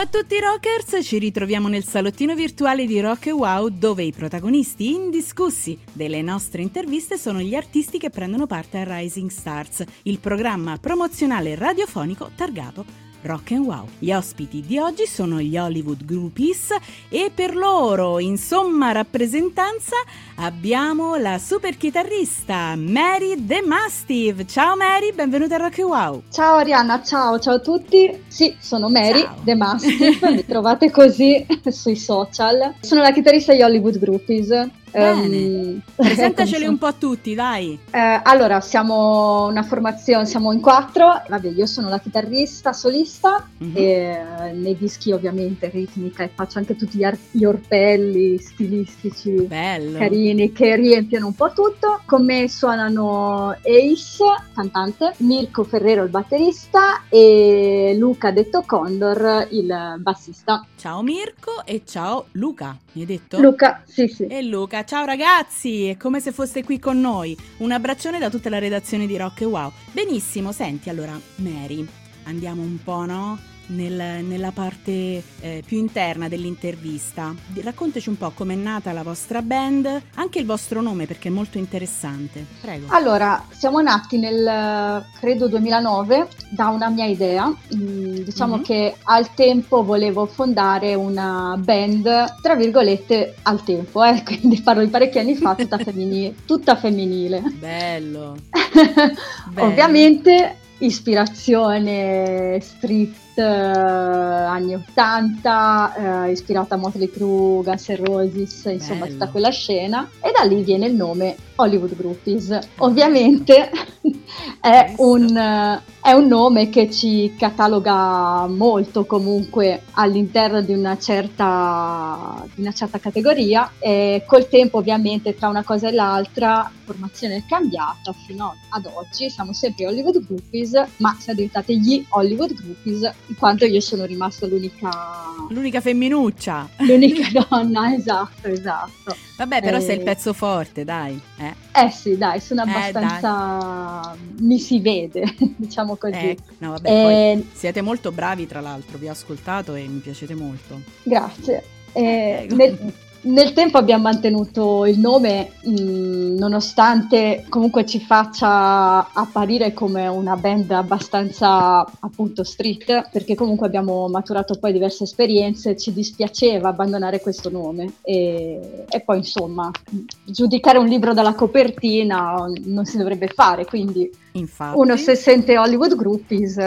a tutti rockers, ci ritroviamo nel salottino virtuale di Rock e Wow dove i protagonisti indiscussi delle nostre interviste sono gli artisti che prendono parte a Rising Stars, il programma promozionale radiofonico targato Rock and Wow. Gli ospiti di oggi sono gli Hollywood Groupies e per loro, in somma rappresentanza, abbiamo la super chitarrista Mary The Mastiff. Ciao Mary, benvenuta a Rock and Wow. Ciao Arianna, ciao, ciao a tutti. Sì, sono Mary ciao. The Mastiff, mi trovate così sui social. Sono la chitarrista degli Hollywood Groupies. Um, Presentaceli un po' a tutti, dai. Eh, allora, siamo una formazione, siamo in quattro. Vabbè, io sono la chitarrista solista mm-hmm. e eh, nei dischi ovviamente ritmica e faccio anche tutti gli, ar- gli orpelli stilistici Bello. carini che riempiono un po' tutto. Con me suonano Ace, cantante, Mirko Ferrero, il batterista e Luca detto Condor, il bassista. Ciao Mirko e ciao Luca, mi hai detto? Luca, sì sì. E Luca ciao ragazzi, è come se foste qui con noi. Un abbraccione da tutta la redazione di Rock Wow. Benissimo, senti allora, Mary, andiamo un po', no? Nel, nella parte eh, più interna dell'intervista. Raccontaci un po' com'è nata la vostra band, anche il vostro nome perché è molto interessante. Prego. Allora, siamo nati nel credo 2009 da una mia idea. Mm, diciamo mm-hmm. che al tempo volevo fondare una band, tra virgolette, al tempo, eh? quindi parlo di parecchi anni fa, tutta, femminile. Tutta femminile. Bello. Bello. Ovviamente ispirazione street uh, anni 80, uh, eh, ispirata a Motley Crue, Guns N' Roses, insomma Bello. tutta quella scena e da lì viene il nome Hollywood Groupies. Ovviamente è un, è un nome che ci cataloga molto comunque all'interno di una certa, di una certa categoria e col tempo ovviamente tra una cosa e l'altra la formazione è cambiata fino ad oggi, siamo sempre Hollywood Groupies ma siamo diventati gli Hollywood Groupies in quanto io sono rimasta l'unica... L'unica femminuccia. L'unica donna, esatto, esatto. Vabbè, però eh... sei il pezzo forte, dai. Eh, eh sì, dai, sono eh, abbastanza... Eh, mi si vede, diciamo così. Eh, no, vabbè, eh... siete molto bravi, tra l'altro, vi ho ascoltato e mi piacete molto. Grazie. Eh, nel, nel tempo abbiamo mantenuto il nome, mh, mm, nonostante comunque ci faccia apparire come una band abbastanza appunto street, perché comunque abbiamo maturato poi diverse esperienze, ci dispiaceva abbandonare questo nome e, e poi insomma giudicare un libro dalla copertina non si dovrebbe fare, quindi Infatti. uno se sente Hollywood Groupies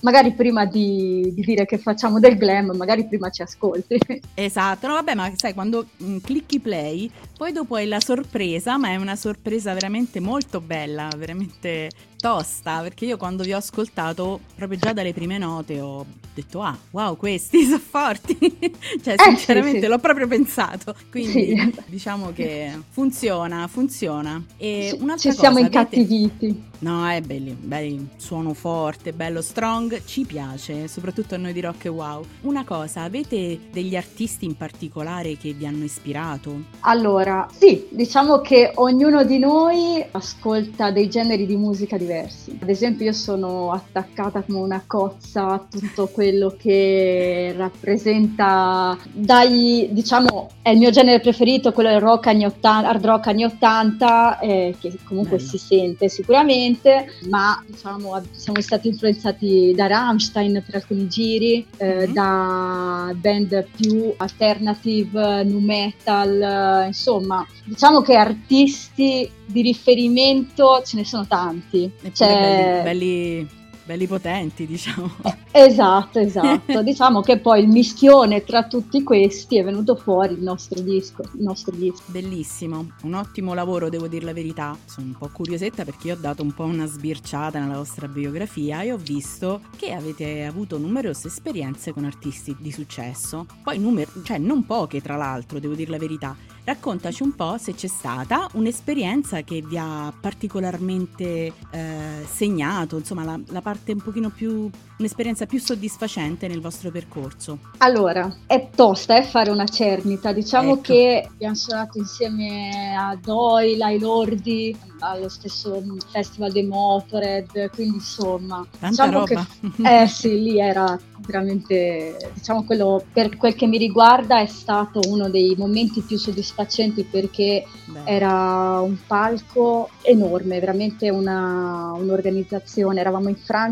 magari prima di, di, dire che facciamo del glam, magari prima ci ascolti. Esatto, no vabbè, ma sai, quando mh, mm, clicchi play, poi dopo hai la sorpresa, ma è una sorpresa veramente molto bella, veramente tosta, perché io quando vi ho ascoltato, proprio già dalle prime note, ho detto, ah, wow, questi sono forti. cioè, eh, sinceramente, sì, sì. l'ho proprio pensato. Quindi, sì. diciamo che funziona, funziona. E un'altra Ci cosa, siamo incattiviti. Avete... No, è belli, belli, suono forte, bello strong, ci piace, soprattutto a noi di Rock e Wow. Una cosa, avete degli artisti in particolare che vi hanno ispirato? Allora, sì, diciamo che ognuno di noi ascolta dei generi di musica diversi. Ad esempio io sono attaccata come una cozza a tutto quello che rappresenta dai, diciamo, è il mio genere preferito, quello del rock anni 80, hard rock anni 80, eh, che comunque bello. si sente sicuramente ma diciamo, siamo stati influenzati da Rammstein per alcuni giri, eh, mm-hmm. da band più alternative, nu metal, insomma, diciamo che artisti di riferimento ce ne sono tanti. Cioè, belli, belli belli potenti, diciamo. Esatto, esatto. diciamo che poi il mischione tra tutti questi è venuto fuori il nostro disco, il nostro disco. Bellissimo, un ottimo lavoro, devo dire la verità. Sono un po' curiosetta perché io ho dato un po' una sbirciata nella vostra biografia e ho visto che avete avuto numerose esperienze con artisti di successo. Poi numer- cioè non poche, tra l'altro, devo dire la verità. Raccontaci un po' se c'è stata un'esperienza che vi ha particolarmente eh, segnato, insomma la, la parte un pochino più, un'esperienza più soddisfacente nel vostro percorso. Allora, è tosta eh, fare una cernita, diciamo ecco. che abbiamo suonato insieme a Doyle, ai Lordi, allo stesso festival dei Motorhead, quindi insomma, Tanta diciamo roba. che eh sì, lì era veramente, diciamo quello per quel che mi riguarda è stato uno dei momenti più soddisfacenti perché Beh. era un palco enorme, veramente una, un'organizzazione. Eravamo in Francia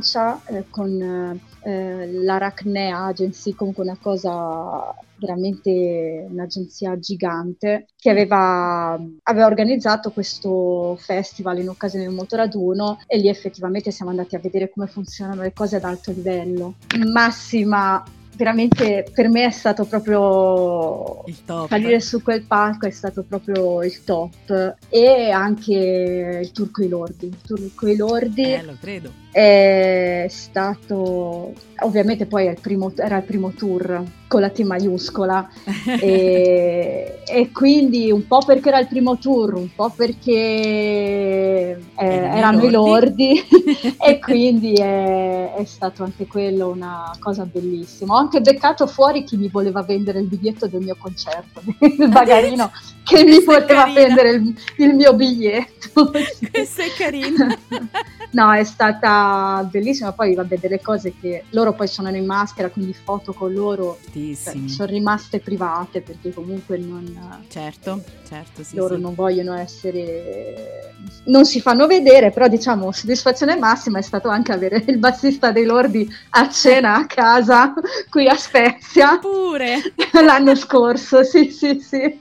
eh, con eh, l'Arachne Agency, comunque una cosa veramente un'agenzia gigante che aveva, aveva, organizzato questo festival in occasione di un motoraduno e lì effettivamente siamo andati a vedere come funzionano le cose ad alto livello. Massima veramente per me è stato proprio il top. salire su quel palco è stato proprio il top e anche il Turco i Lordi il Turco i Lordi eh, lo credo. è stato ovviamente poi il primo, era il primo tour con la T maiuscola e, e, quindi un po' perché era il primo tour, un po' perché eh, erano i lordi, e quindi è, è, stato anche quello una cosa bellissima. Anche beccato fuori chi mi voleva vendere il biglietto del mio concerto, il bagarino che mi poteva vendere il, il, mio biglietto. Questa è carina. no, è stata bellissima, poi vabbè delle cose che loro poi sono in maschera, quindi foto con loro cioè, sono rimaste private perché comunque non... Certo, certo, sì, Loro sì. non vogliono essere... non si fanno vedere, però diciamo soddisfazione massima è stato anche avere il bassista dei Lordi a cena a casa qui a Spezia. Pure! L'anno scorso, sì, sì, sì.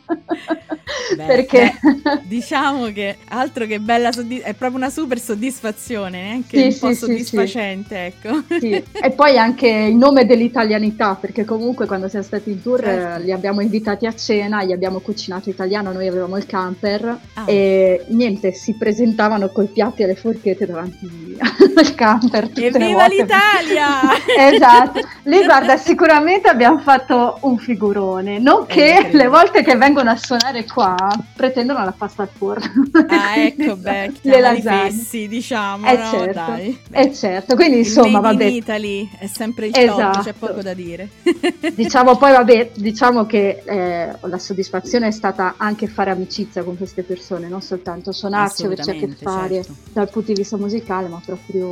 Beh, perché... Beh, diciamo che altro che bella soddisfazione, è proprio una super soddisfazione, neanche sì, un po' sì, soddisfacente, sì, ecco. Sì. E poi anche in nome dell'italianità, perché comunque quando siamo stati in tour certo. li abbiamo invitati a cena, gli abbiamo cucinato italiano, noi avevamo il camper ah. e niente, si presentavano col piatti e le forchette davanti al camper. Evviva l'Italia! esatto, lì guarda sicuramente abbiamo fatto un figurone, nonché le volte che vengono a suonare qua pretendono la pasta al forno. Ah ecco, beh, le lasagne. Fessi, diciamo, eh no? certo, Dai. Eh certo, quindi insomma vabbè. in Italy è sempre il esatto. top, c'è poco da dire. diciamo poi vabbè, diciamo che eh, la soddisfazione è stata anche fare amicizia con queste persone, non soltanto suonarci, averci a che fare certo. dal punto di vista musicale, ma proprio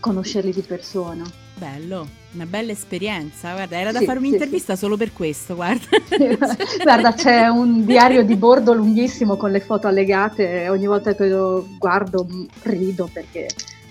conoscerli di persona. Bello, una bella esperienza, guarda, era da sì, fare un'intervista sì, solo per questo, guarda. guarda, c'è un diario di bordo lunghissimo con le foto allegate e ogni volta che lo guardo rido perché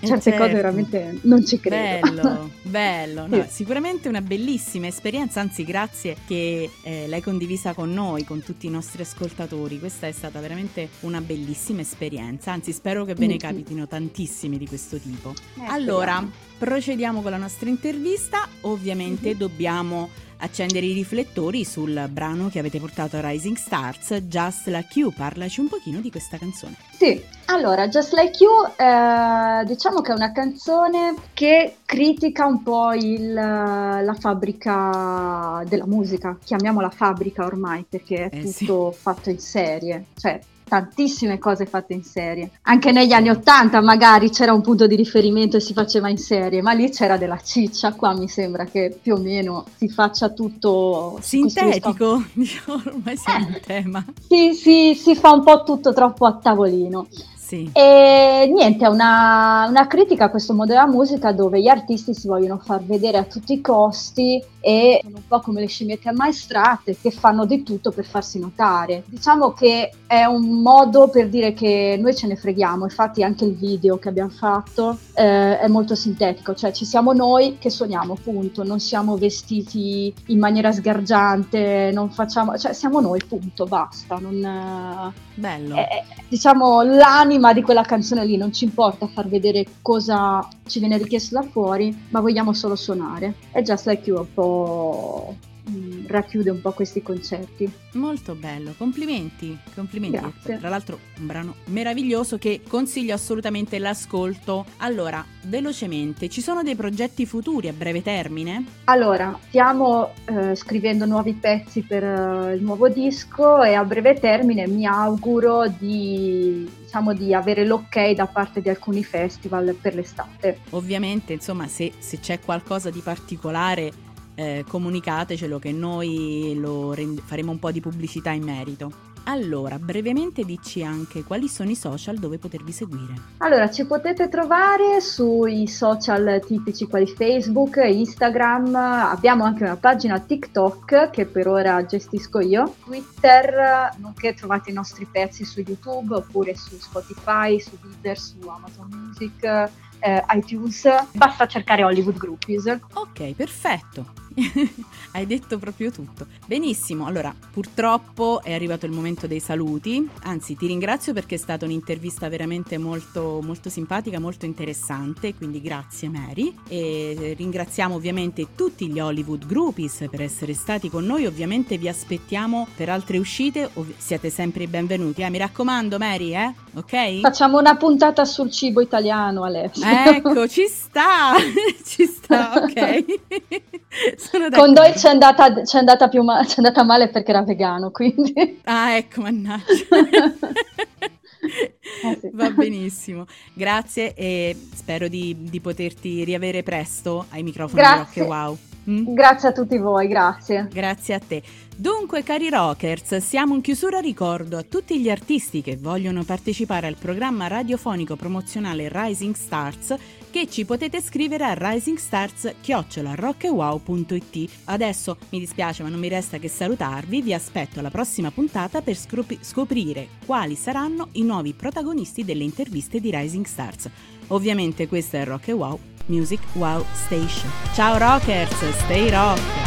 certe certo. cose veramente non ci credo. Bello, bello. No, sì. Sicuramente una bellissima esperienza, anzi grazie che eh, l'hai condivisa con noi, con tutti i nostri ascoltatori. Questa è stata veramente una bellissima esperienza, anzi spero che ve ne capitino tantissimi di questo tipo. Eh, allora, procediamo con la nostra intervista. Ovviamente mm-hmm. dobbiamo accendere i riflettori sul brano che avete portato a Rising Stars, Just Like You. Parlaci un pochino di questa canzone. Sì, allora, Just Like You eh, diciamo che è una canzone che critica un po' il, la fabbrica della musica, chiamiamola fabbrica ormai perché è eh, tutto sì. fatto in serie, cioè tantissime cose fatte in serie. Anche negli anni Ottanta magari c'era un punto di riferimento e si faceva in serie, ma lì c'era della ciccia, qua mi sembra che più o meno si faccia tutto sintetico, diciamo ormai siamo eh, in tema. Sì, sì, si fa un po' tutto troppo a tavolino. Sì. E niente, è una, una, critica a questo modo della musica dove gli artisti si vogliono far vedere a tutti i costi e sono un po' come le scimmiette ammaestrate che fanno di tutto per farsi notare. Diciamo che è un modo per dire che noi ce ne freghiamo, infatti anche il video che abbiamo fatto eh, è molto sintetico, cioè ci siamo noi che suoniamo, punto, non siamo vestiti in maniera sgargiante, non facciamo, cioè siamo noi, punto, basta. Non, Bello. Eh, diciamo l'anima di quella canzone lì, non ci importa far vedere cosa ci viene richiesto da fuori, ma vogliamo solo suonare. È Just Like You un po' racchiude un po' questi concerti. Molto bello, complimenti, complimenti. Grazie. Tra l'altro un brano meraviglioso che consiglio assolutamente l'ascolto. Allora, velocemente, ci sono dei progetti futuri a breve termine? Allora, stiamo eh, scrivendo nuovi pezzi per uh, il nuovo disco e a breve termine mi auguro di, diciamo, di avere l'ok da parte di alcuni festival per l'estate. Ovviamente, insomma, se, se c'è qualcosa di particolare eh, comunicatecelo che noi lo rend- faremo un po' di pubblicità in merito. Allora, brevemente dici anche quali sono i social dove potervi seguire. Allora, ci potete trovare sui social tipici quali Facebook, Instagram, abbiamo anche una pagina TikTok che per ora gestisco io, Twitter, nonché trovate i nostri pezzi su YouTube oppure su Spotify, su Deezer, su Amazon Music, eh, iTunes, basta cercare Hollywood Groupies. Ok, perfetto. Hai detto proprio tutto. Benissimo, allora purtroppo è arrivato il momento dei saluti, anzi ti ringrazio perché è stata un'intervista veramente molto, molto simpatica, molto interessante, quindi grazie Mary e ringraziamo ovviamente tutti gli Hollywood Groupies per essere stati con noi, ovviamente vi aspettiamo per altre uscite, siete sempre benvenuti, eh? mi raccomando Mary, eh? Ok? Facciamo una puntata sul cibo italiano Alessio. Ecco, ci sta, ci sta, ok. Con noi c'è andata, c'è, andata ma- c'è andata male perché era vegano, quindi... Ah, ecco, mannaggia. Eh sì. Va benissimo, grazie e spero di, di, poterti riavere presto ai microfoni grazie. di Rock Wow. Mm? Grazie a tutti voi, grazie. Grazie a te. Dunque, cari rockers, siamo in chiusura. Ricordo a tutti gli artisti che vogliono partecipare al programma radiofonico promozionale Rising Stars che ci potete scrivere a risingstars.rockwow.it. Adesso mi dispiace, ma non mi resta che salutarvi. Vi aspetto alla prossima puntata per scop- scoprire quali saranno i nuovi protagonisti delle interviste di Rising Stars. Ovviamente questo è Rock Wow Music Wow Station. Ciao rockers, stay rock!